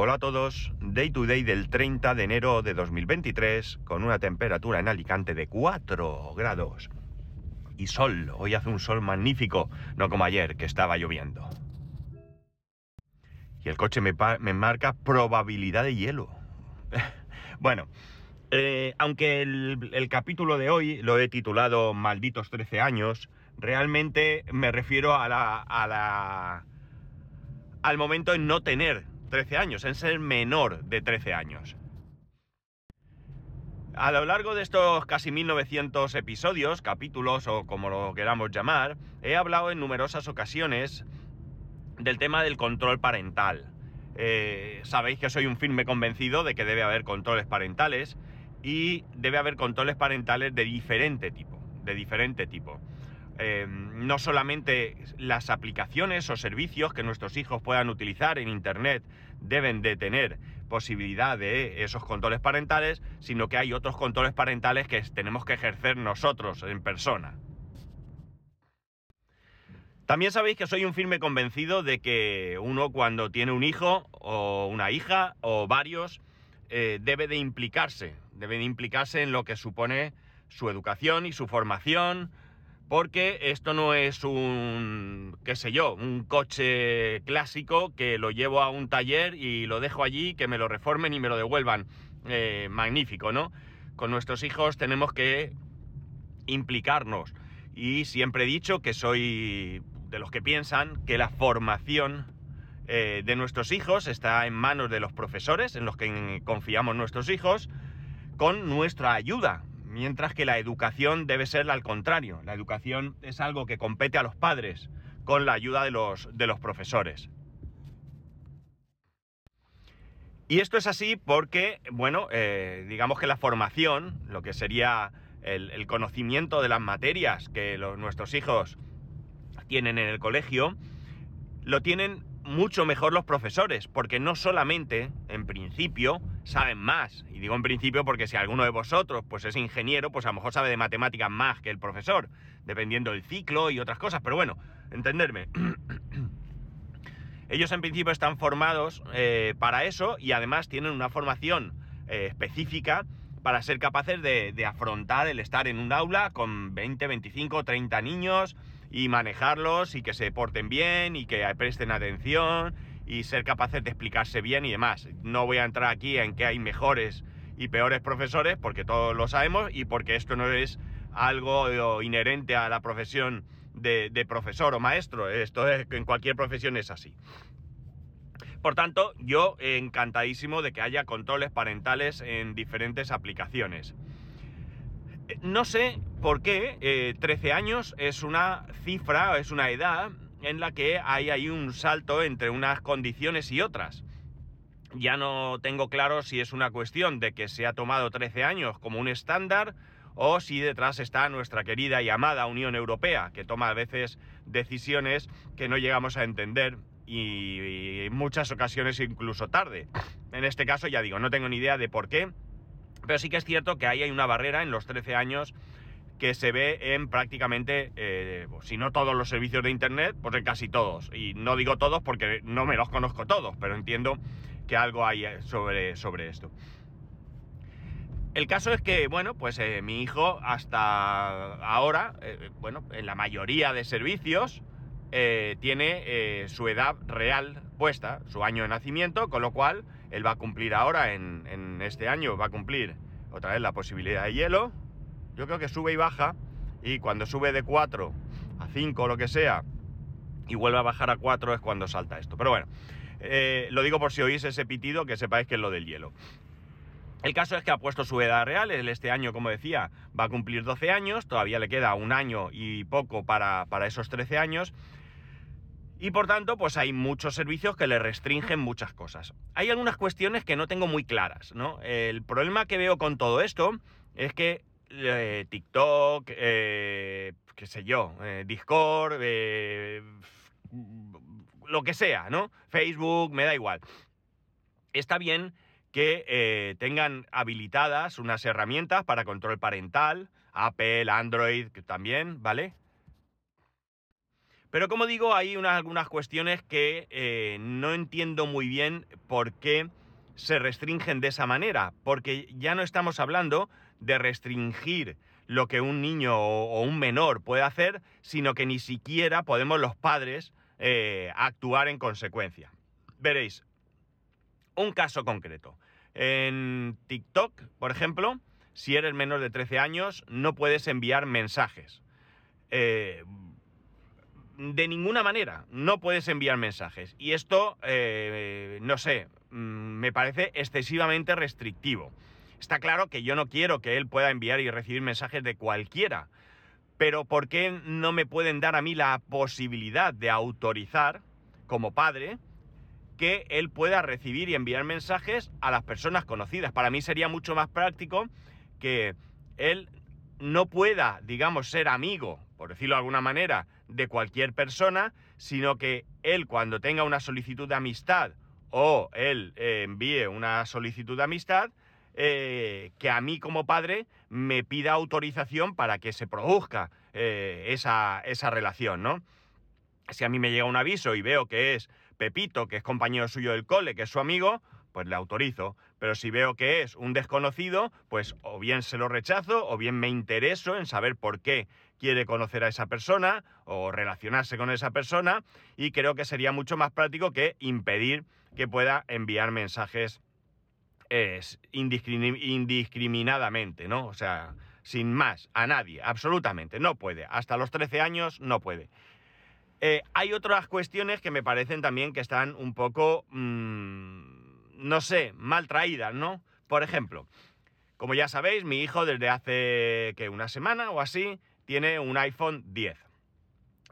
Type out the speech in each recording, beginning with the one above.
Hola a todos, Day to Day del 30 de enero de 2023 con una temperatura en Alicante de 4 grados. Y sol, hoy hace un sol magnífico, no como ayer que estaba lloviendo. Y el coche me, marca probabilidad de hielo. bueno, eh, aunque el, el capítulo de hoy lo he titulado Malditos 13 años, realmente me refiero a la, a la al momento en no tener 13 años, en ser menor de 13 años. A lo largo de estos casi 1900 episodios, capítulos o como lo queramos llamar, he hablado en numerosas ocasiones del tema del control parental. Eh, sabéis que soy un firme convencido de que debe haber controles parentales y debe haber controles parentales de diferente tipo, de diferente tipo. Em, no solamente las aplicaciones o servicios que nuestros hijos puedan utilizar en Internet deben de tener posibilidad de esos controles parentales, sino que hay otros controles parentales que tenemos que ejercer nosotros en persona. También sabéis que soy un firme convencido de que uno cuando tiene un hijo o una hija o varios eh, debe de implicarse, debe de implicarse en lo que supone su educación y su formación, porque esto no es un, qué sé yo, un coche clásico que lo llevo a un taller y lo dejo allí, que me lo reformen y me lo devuelvan. Eh, magnífico, ¿no? Con nuestros hijos tenemos que implicarnos. Y siempre he dicho que soy de los que piensan que la formación eh, de nuestros hijos está en manos de los profesores, en los que confiamos nuestros hijos, con nuestra ayuda, mientras que la educación debe ser al contrario. La educación es algo que compete a los padres con la ayuda de los, de los profesores. Y esto es así porque, bueno, eh, digamos que la formación, lo que sería el, conocimiento de las materias que nuestros hijos tienen en el colegio, lo tienen mucho mejor los profesores, porque no solamente, en principio, saben más. Y digo en principio porque si alguno de vosotros pues es ingeniero, pues a lo mejor sabe de matemáticas más que el profesor, dependiendo del ciclo y otras cosas. Pero bueno, entenderme. Ellos en principio están formados eh, para eso y además tienen una formación eh, específica para ser capaces de, de, afrontar el estar en un aula con 20, 25, 30 niños y manejarlos y que se porten bien y que presten atención y ser capaces de explicarse bien y demás. No voy a entrar aquí en que hay mejores y peores profesores porque todos lo sabemos y porque esto no es algo inherente a la profesión de, profesor o maestro. Esto es, en cualquier profesión es así. Por tanto, yo encantadísimo de que haya controles parentales en diferentes aplicaciones. No sé por qué 13 eh, años es una cifra, es una edad en la que hay ahí un salto entre unas condiciones y otras. Ya no tengo claro si es una cuestión de que se ha tomado 13 años como un estándar o si detrás está nuestra querida y amada Unión Europea, que toma a veces decisiones que no llegamos a entender y, en muchas ocasiones incluso tarde. En este caso ya digo, no tengo ni idea de por qué, pero sí que es cierto que ahí hay una barrera en los 13 años que se ve en prácticamente, eh, si no todos los servicios de Internet, pues en casi todos. Y no digo todos porque no me los conozco todos, pero entiendo que algo hay eh, sobre, sobre esto. El caso es que, bueno, pues eh, mi hijo hasta ahora, bueno, en la mayoría de servicios, tiene su edad real puesta, su año de nacimiento, con lo cual él va a cumplir ahora, en, este año, va a cumplir otra vez la posibilidad de hielo, yo creo que sube y baja y cuando sube de 4 a 5 o lo que sea y vuelve a bajar a 4 es cuando salta esto. Pero bueno, eh, lo digo por si oís ese pitido que sepáis que es lo del hielo. El caso es que ha puesto su edad real, él este año, como decía, va a cumplir 12 años, todavía le queda un año y poco para, para esos 13 años, y por tanto, pues hay muchos servicios que le restringen muchas cosas. Hay algunas cuestiones que no tengo muy claras, ¿no? El problema que veo con todo esto es que eh, TikTok, eh, qué sé yo, eh, Discord, lo que sea, ¿no? Facebook, me da igual. Está bien que tengan habilitadas unas herramientas para control parental, Apple, Android también, ¿vale? Pero como digo, hay algunas cuestiones que eh, no entiendo muy bien por qué se restringen de esa manera, porque ya no estamos hablando de restringir lo que un niño o, un menor puede hacer, sino que ni siquiera podemos los padres eh, actuar en consecuencia. Veréis, un caso concreto. En TikTok, por ejemplo, si eres menor de 13 años, no puedes enviar mensajes. Eh, de ninguna manera, no puedes enviar mensajes. Y esto, eh, no sé, mm, me parece excesivamente restrictivo. Está claro que yo no quiero que él pueda enviar y recibir mensajes de cualquiera. Pero ¿por qué no me pueden dar a mí la posibilidad de autorizar, como padre, que él pueda recibir y enviar mensajes a las personas conocidas? Para mí sería mucho más práctico que él no pueda, digamos, ser amigo, por decirlo de alguna manera, de cualquier persona, sino que él cuando tenga una solicitud de amistad o él eh, envíe una solicitud de amistad, eh, que a mí como padre me pida autorización para que se produzca eh, esa, esa relación, ¿no? Si a mí me llega un aviso y veo que es Pepito, que es compañero suyo del cole, que es su amigo, pues le autorizo. Pero si veo que es un desconocido, pues o bien se lo rechazo o bien me intereso en saber por qué quiere conocer a esa persona o relacionarse con esa persona y creo que sería mucho más práctico que impedir que pueda enviar mensajes indiscriminadamente, ¿no? O sea, sin más, a nadie, absolutamente, no puede. Hasta los 13 años no puede. Eh, hay otras cuestiones que me parecen también que están un poco, mm, no sé, mal traídas, ¿no? Por ejemplo, como ya sabéis, mi hijo desde hace que una semana o así tiene un iPhone 10.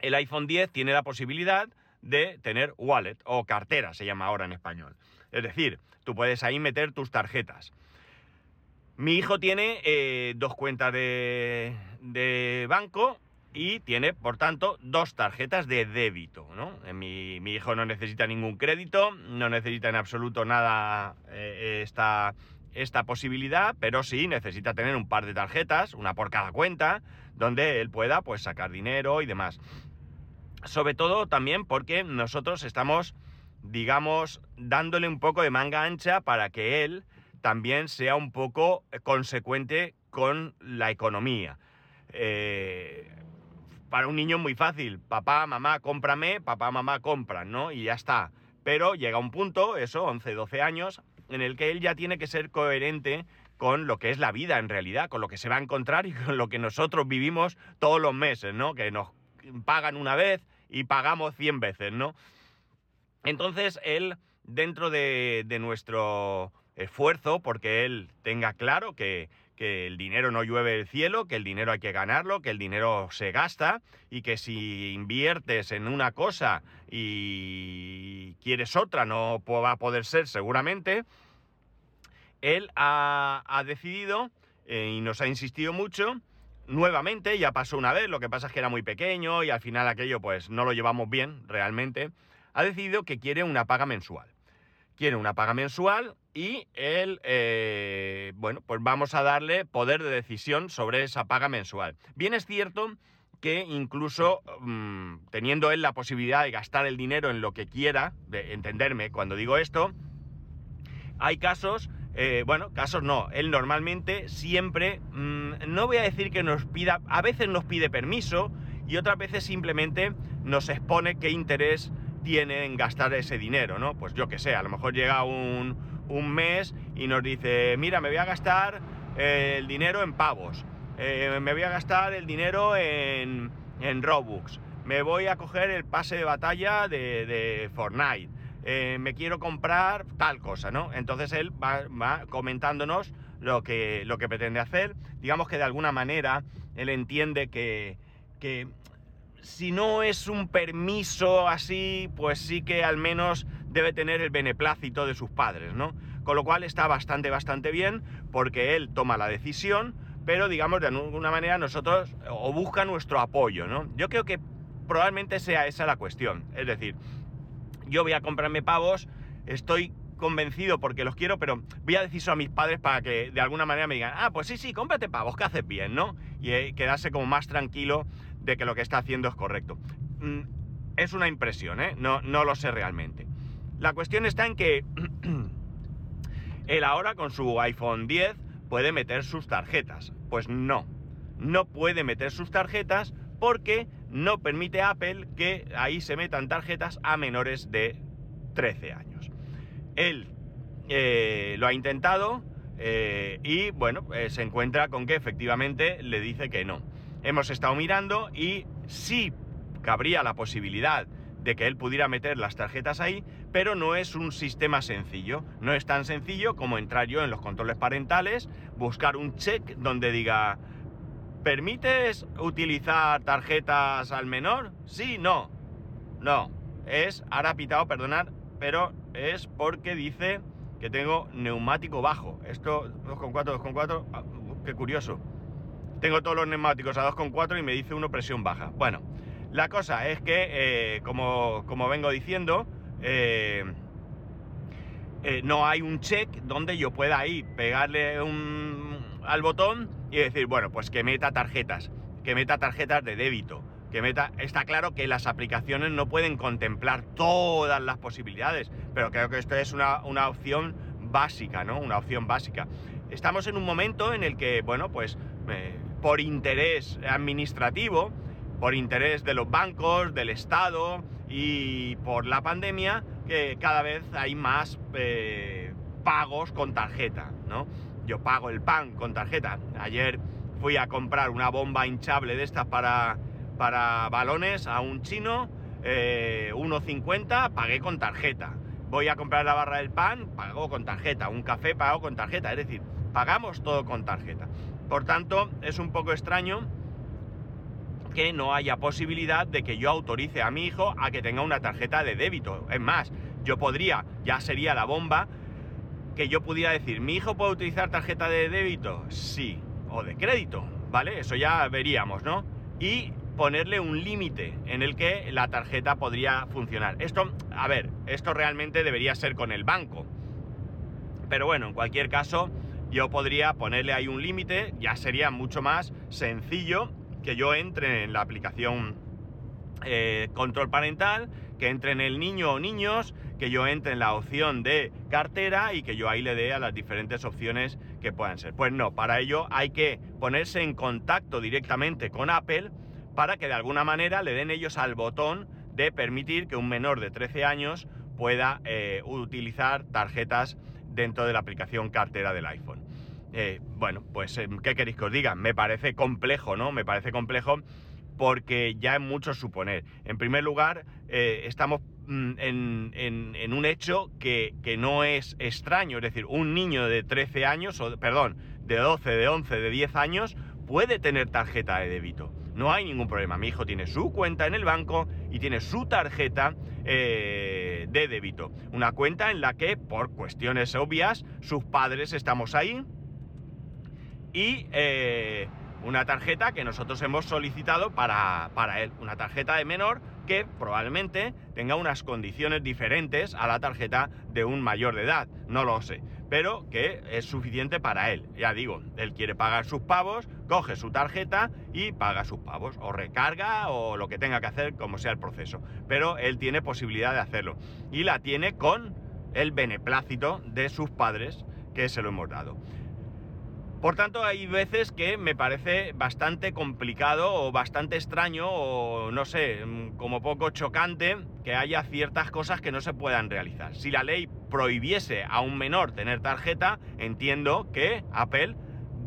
El iPhone 10 tiene la posibilidad de tener wallet o cartera, se llama ahora en español. Es decir, tú puedes ahí meter tus tarjetas. Mi hijo tiene eh, dos cuentas de, banco y tiene, por tanto, dos tarjetas de débito. ¿no? Eh, mi, hijo no necesita ningún crédito, no necesita en absoluto nada eh, esta, esta posibilidad, pero sí necesita tener un par de tarjetas, una por cada cuenta, donde él pueda pues, sacar dinero y demás. Sobre todo también porque nosotros estamos digamos, dándole un poco de manga ancha para que él también sea un poco consecuente con la economía. Eh, para un niño es muy fácil, papá, mamá, cómprame, papá, mamá, compran, ¿no? Y ya está. Pero llega un punto, eso, 11, 12 años, en el que él ya tiene que ser coherente con lo que es la vida en realidad, con lo que se va a encontrar y con lo que nosotros vivimos todos los meses, ¿no? Que nos pagan una vez y pagamos 100 veces, ¿no? Entonces él, dentro de, nuestro esfuerzo, porque él tenga claro que, el dinero no llueve del cielo, que el dinero hay que ganarlo, que el dinero se gasta y que si inviertes en una cosa y quieres otra no va a poder ser seguramente, él ha, decidido eh, y nos ha insistido mucho, nuevamente, ya pasó una vez, lo que pasa es que era muy pequeño y al final aquello pues no lo llevamos bien realmente, ha decidido que quiere una paga mensual. Quiere una paga mensual y él, eh, bueno, pues vamos a darle poder de decisión sobre esa paga mensual. Bien es cierto que incluso mm, teniendo él la posibilidad de gastar el dinero en lo que quiera, de entenderme cuando digo esto, hay casos, eh, bueno, casos no, él normalmente siempre, mm, no voy a decir que nos pida, a veces nos pide permiso y otras veces simplemente nos expone qué interés tiene en gastar ese dinero, ¿no? Pues yo qué sé, a lo mejor llega un, mes y nos dice, mira, me voy a gastar eh, el dinero en pavos, eh, me voy a gastar el dinero en, en Robux, me voy a coger el pase de batalla de, Fortnite, eh, me quiero comprar tal cosa, ¿no? Entonces él va, comentándonos lo que, lo que pretende hacer. Digamos que de alguna manera él entiende que, que si no es un permiso así, pues sí que al menos debe tener el beneplácito de sus padres, ¿no? Con lo cual está bastante, bastante bien, porque él toma la decisión, pero digamos de alguna manera nosotros, o busca nuestro apoyo, ¿no? Yo creo que probablemente sea esa la cuestión. Es decir, yo voy a comprarme pavos, estoy convencido porque los quiero, pero voy a decir eso a mis padres para que de alguna manera me digan, ah, pues sí, sí, cómprate pavos, que haces bien, ¿no? Y eh, quedarse como más tranquilo de que lo que está haciendo es correcto. Mm, Es una impresión, ¿eh? No, no lo sé realmente. La cuestión está en que él ahora con su iPhone 10 puede meter sus tarjetas. Pues no, no puede meter sus tarjetas porque no permite Apple que ahí se metan tarjetas a menores de 13 años. Él eh, lo ha intentado eh, y bueno, eh, se encuentra con que efectivamente le dice que no. Hemos estado mirando y sí cabría la posibilidad de que él pudiera meter las tarjetas ahí, pero no es un sistema sencillo. No es tan sencillo como entrar yo en los controles parentales, buscar un check donde diga, ¿permites utilizar tarjetas al menor? Sí, no. No. Es, ahora pitado, perdonad, pero es porque dice que tengo neumático bajo. Esto 2,4, 2,4, ah, qué curioso. Tengo todos los neumáticos a 2,4 y me dice uno presión baja. Bueno, la cosa es que, eh, como, vengo diciendo, eh, eh, no hay un check donde yo pueda ir, pegarle un, al botón y decir, bueno, pues que meta tarjetas, que meta tarjetas de débito, que meta... Está claro que las aplicaciones no pueden contemplar todas las posibilidades, pero creo que esto es una, una opción básica, ¿no? Una opción básica. Estamos en un momento en el que, bueno, pues por interés administrativo, por interés de los bancos, del Estado y por la pandemia, que cada vez hay más eh, pagos con tarjeta, ¿no? Yo pago el pan con tarjeta. Ayer fui a comprar una bomba hinchable de estas para, para balones a un chino, 1,50, eh, pagué con tarjeta. Voy a comprar la barra del pan, pago con tarjeta. Un café, pago con tarjeta. Es decir, pagamos todo con tarjeta. Por tanto, es un poco extraño que no haya posibilidad de que yo autorice a mi hijo a que tenga una tarjeta de débito. Es más, yo podría, ya sería la bomba, que yo pudiera decir, ¿mi hijo puede utilizar tarjeta de débito? Sí, o de crédito, ¿vale? Eso ya veríamos, ¿no? Y ponerle un límite en el que la tarjeta podría funcionar. Esto, a ver, esto realmente debería ser con el banco. Pero bueno, en cualquier caso, yo podría ponerle ahí un límite, ya sería mucho más sencillo que yo entre en la aplicación eh, control parental, que entre en el niño o niños, que yo entre en la opción de cartera y que yo ahí le dé a las diferentes opciones que puedan ser. Pues no, para ello hay que ponerse en contacto directamente con Apple para que de alguna manera le den ellos al botón de permitir que un menor de 13 años pueda eh, utilizar tarjetas dentro de la aplicación cartera del iPhone. Eh, bueno, pues, eh, ¿qué queréis que os diga? Me parece complejo, ¿no? Me parece complejo porque ya es mucho suponer. En primer lugar, eh, estamos mm, en, un hecho que, no es extraño, es decir, un niño de 13 años, o perdón, de 12, de 11, de 10 años, puede tener tarjeta de débito. No hay ningún problema. Mi hijo tiene su cuenta en el banco y tiene su tarjeta de débito. Una cuenta en la que, por cuestiones obvias, sus padres estamos ahí y eh, una tarjeta que nosotros hemos solicitado para, él, una tarjeta de menor que probablemente tenga unas condiciones diferentes a la tarjeta de un mayor de edad, no lo sé, pero que es suficiente para él. Ya digo, él quiere pagar sus pavos, coge su tarjeta y paga sus pavos, o recarga o lo que tenga que hacer, como sea el proceso, pero él tiene posibilidad de hacerlo. Y la tiene con el beneplácito de sus padres que se lo hemos dado. Por tanto, hay veces que me parece bastante complicado o bastante extraño o no sé, mm, como poco chocante que haya ciertas cosas que no se puedan realizar. Si la ley prohibiese a un menor tener tarjeta, entiendo que Apple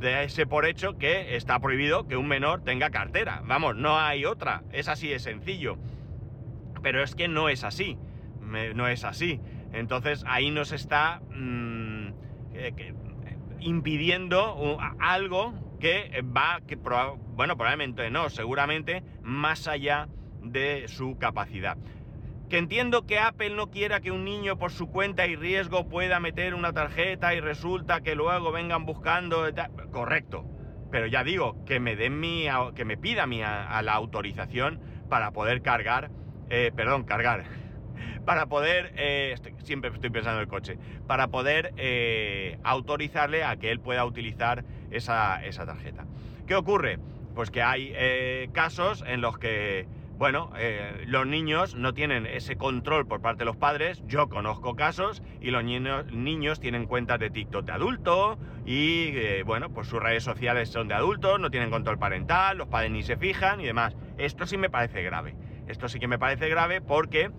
ese por hecho que está prohibido que un menor tenga cartera. Vamos, no hay otra. Es así de sencillo. Pero es que no es así. no es así. Entonces ahí nos está... Mm, impidiendo algo que va, que bueno, probablemente no, seguramente más allá de su capacidad. Que entiendo que Apple no quiera que un niño por su cuenta y riesgo pueda meter una tarjeta y resulta que luego vengan buscando. Correcto. Pero ya digo, que me den mi. que me pida mi a, la autorización para poder cargar. Eh, perdón, cargar para poder, eh, siempre estoy pensando en el coche, para poder eh, autorizarle a que él pueda utilizar esa, tarjeta. ¿Qué ocurre? Pues que hay eh, casos en los que bueno, eh, los niños no tienen ese control por parte de los padres, yo conozco casos, y los niños, niños tienen cuentas de TikTok de adulto, y bueno, pues sus redes sociales son de adultos, no tienen control parental, los padres ni se fijan y demás. Esto sí me parece grave. Esto sí que me parece grave porque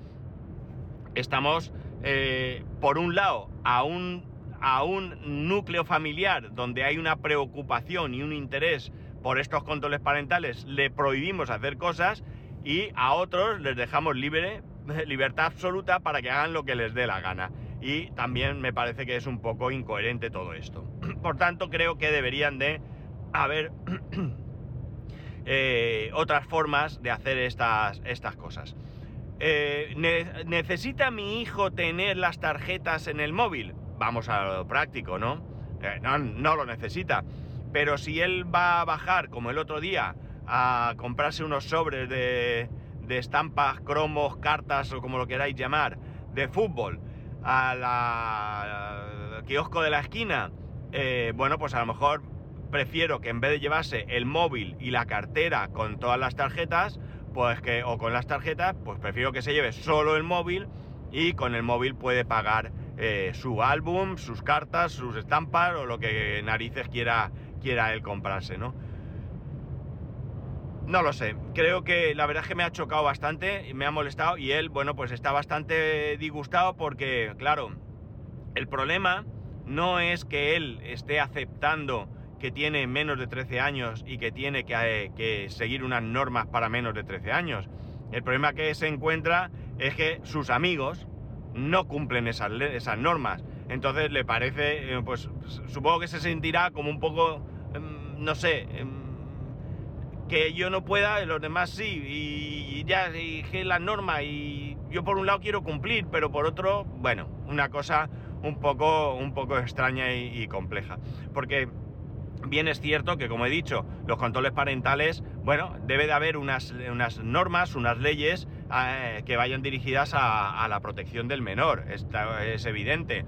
estamos, eh, por un lado, a un, a un núcleo familiar donde hay una preocupación y un interés por estos controles parentales, le prohibimos hacer cosas y a otros les dejamos libre, libertad absoluta para que hagan lo que les dé la gana. Y también me parece que es un poco incoherente todo esto. Por tanto, creo que deberían de haber eh, otras formas de hacer estas, estas cosas. Eh, ¿Necesita mi hijo tener las tarjetas en el móvil? Vamos a lo práctico, ¿no? Eh, no, no lo necesita. Pero si él va a bajar, como el otro día, a comprarse unos sobres de, estampas, cromos, cartas o como lo queráis llamar, de fútbol, a la kiosco de la esquina, eh, bueno, pues a lo mejor prefiero que en vez de llevarse el móvil y la cartera con todas las tarjetas, pues que, o con las tarjetas, pues prefiero que se lleve solo el móvil y con el móvil puede pagar eh, su álbum, sus cartas, sus estampas o lo que narices quiera, quiera él comprarse, ¿no? No lo sé, creo que la verdad es que me ha chocado bastante, y me ha molestado y él, bueno, pues está bastante disgustado porque, claro, el problema no es que él esté aceptando que tiene menos de 13 años y que tiene que, que, seguir unas normas para menos de 13 años. El problema que se encuentra es que sus amigos no cumplen esas, esas normas. Entonces le parece, eh, pues supongo que se sentirá como un poco, em, no sé, em, que yo no pueda, los demás sí, y ya, y que la norma, y yo por un lado quiero cumplir, pero por otro, bueno, una cosa un poco, un poco extraña y, compleja. Porque bien es cierto que, como he dicho, los controles parentales, bueno, debe de haber unas, unas normas, unas leyes eh, que vayan dirigidas a, la protección del menor, es evidente.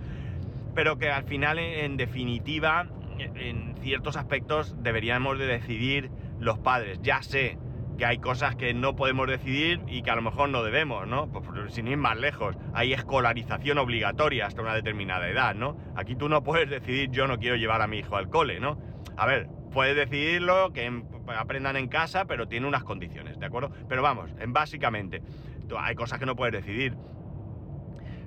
Pero que al final, en definitiva, en ciertos aspectos deberíamos de decidir los padres. Ya sé que hay cosas que no podemos decidir y que a lo mejor no debemos, ¿no? Pues, sin ir más lejos, hay escolarización obligatoria hasta una determinada edad, ¿no? Aquí tú no puedes decidir yo no quiero llevar a mi hijo al cole, ¿no? A ver, puedes decidirlo, que aprendan en casa, pero tiene unas condiciones, ¿de acuerdo? Pero vamos, en básicamente, hay cosas que no puedes decidir.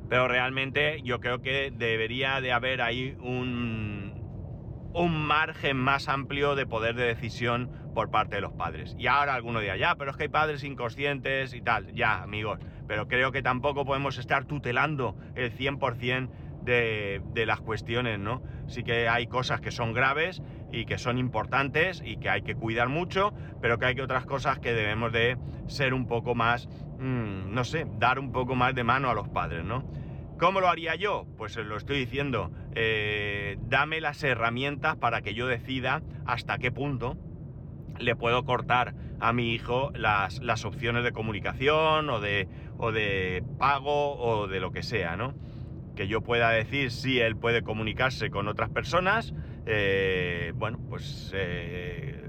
Pero realmente yo creo que debería de haber ahí un, un margen más amplio de poder de decisión por parte de los padres. Y ahora alguno dirá, ya, pero es que hay padres inconscientes y tal. Ya, amigos, pero creo que tampoco podemos estar tutelando el 100% de, de las cuestiones, ¿no? Sí que hay cosas que son graves y que son importantes y que hay que cuidar mucho, pero que hay otras cosas que debemos de ser un poco más, mm, no sé, dar un poco más de mano a los padres, ¿no? ¿Cómo lo haría yo? Pues lo estoy diciendo. Eh, dame las herramientas para que yo decida hasta qué punto le puedo cortar a mi hijo las, las opciones de comunicación o de, o de, pago o de lo que sea, ¿no? Que yo pueda decir si él puede comunicarse con otras personas, eh, bueno, pues eh,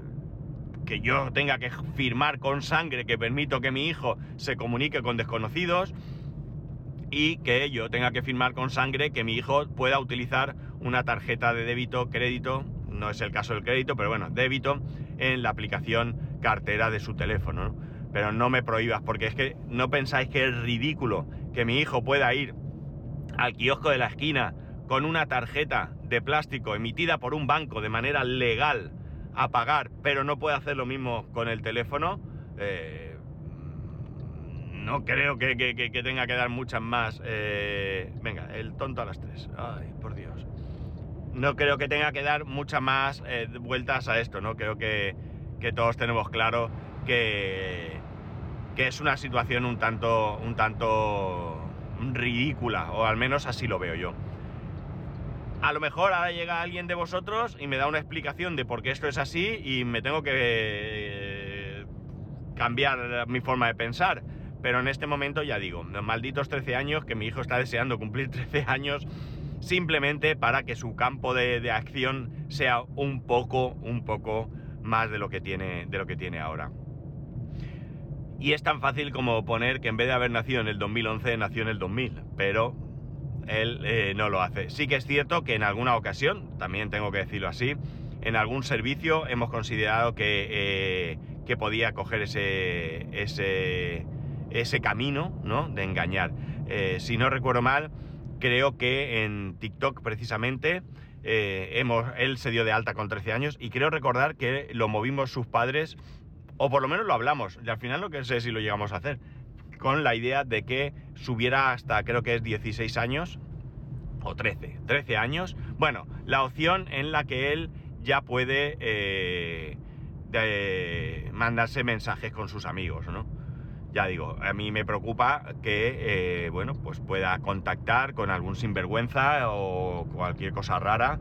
que yo tenga que firmar con sangre que permito que mi hijo se comunique con desconocidos, y que yo tenga que firmar con sangre que mi hijo pueda utilizar una tarjeta de débito, crédito, no es el caso del crédito, pero bueno, débito en la aplicación cartera de su teléfono. Pero no me prohíbas, porque es que no pensáis que es ridículo que mi hijo pueda ir al kiosco de la esquina con una tarjeta de plástico emitida por un banco de manera legal a pagar, pero no puede hacer lo mismo con el teléfono. Eh, no creo que, tenga que dar muchas más. Eh, venga, el tonto a las tres. Ay, por Dios. No creo que tenga que dar muchas más eh, vueltas a esto, ¿no? Creo que, todos tenemos claro que, que es una situación un tanto, un tanto ridícula, o al menos así lo veo yo. A lo mejor ahora llega alguien de vosotros y me da una explicación de por qué esto es así y me tengo que eh, cambiar mi forma de pensar. Pero en este momento ya digo, malditos 13 años, que mi hijo está deseando cumplir 13 años, simplemente para que su campo de, acción sea un poco, un poco más de lo que tiene, de lo que tiene ahora. Y es tan fácil como poner que en vez de haber nacido en el 2011, nació en el 2000, pero él eh, no lo hace. Sí que es cierto que en alguna ocasión, también tengo que decirlo así, en algún servicio hemos considerado que, eh, que podía coger ese, ese, camino ¿no? de engañar. Eh, si no recuerdo mal, creo que en TikTok precisamente hemos, él se dio de alta con 13 años y creo recordar que lo movimos sus padres o por lo menos lo hablamos, y al final no sé si lo llegamos a hacer, con la idea de que subiera hasta creo que es 16 años, o 13, 13 años, bueno, la opción en la que él ya puede eh, mandarse mensajes con sus amigos, ¿no? Ya digo, a mí me preocupa que, eh, bueno, pues pueda contactar con algún sinvergüenza o cualquier cosa rara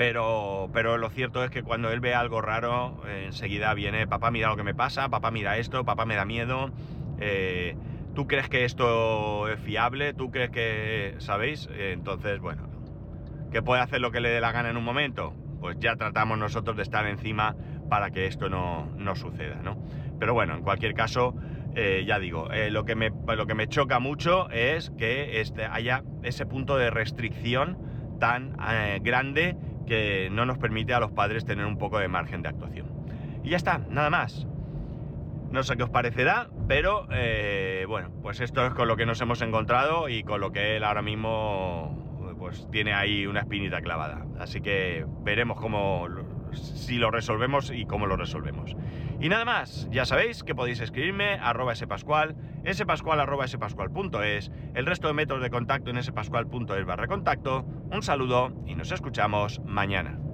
pero, pero lo cierto es que cuando él ve algo raro, enseguida viene, papá mira lo que me pasa, papá mira esto, papá me da miedo. Eh, ¿Tú crees que esto es fiable? ¿Tú crees que, sabéis? entonces, bueno, ¿qué puede hacer lo que le dé la gana en un momento? Pues ya tratamos nosotros de estar encima para que esto no, suceda, ¿no? Pero bueno, en cualquier caso, eh, ya digo, eh, lo, que me, lo que me choca mucho es que este, haya ese punto de restricción tan grande que no nos permite a los padres tener un poco de margen de actuación. Y ya está, nada más. No sé qué os parecerá, pero eh, bueno, pues esto es con lo que nos hemos encontrado y con lo que él ahora mismo pues tiene ahí una espinita clavada. Así que veremos cómo si lo resolvemos y cómo lo resolvemos. Y nada más, ya sabéis que podéis escribirme arroba spascual, spascual arroba el resto de métodos de contacto en spascual.es barra contacto. Un saludo y nos escuchamos mañana.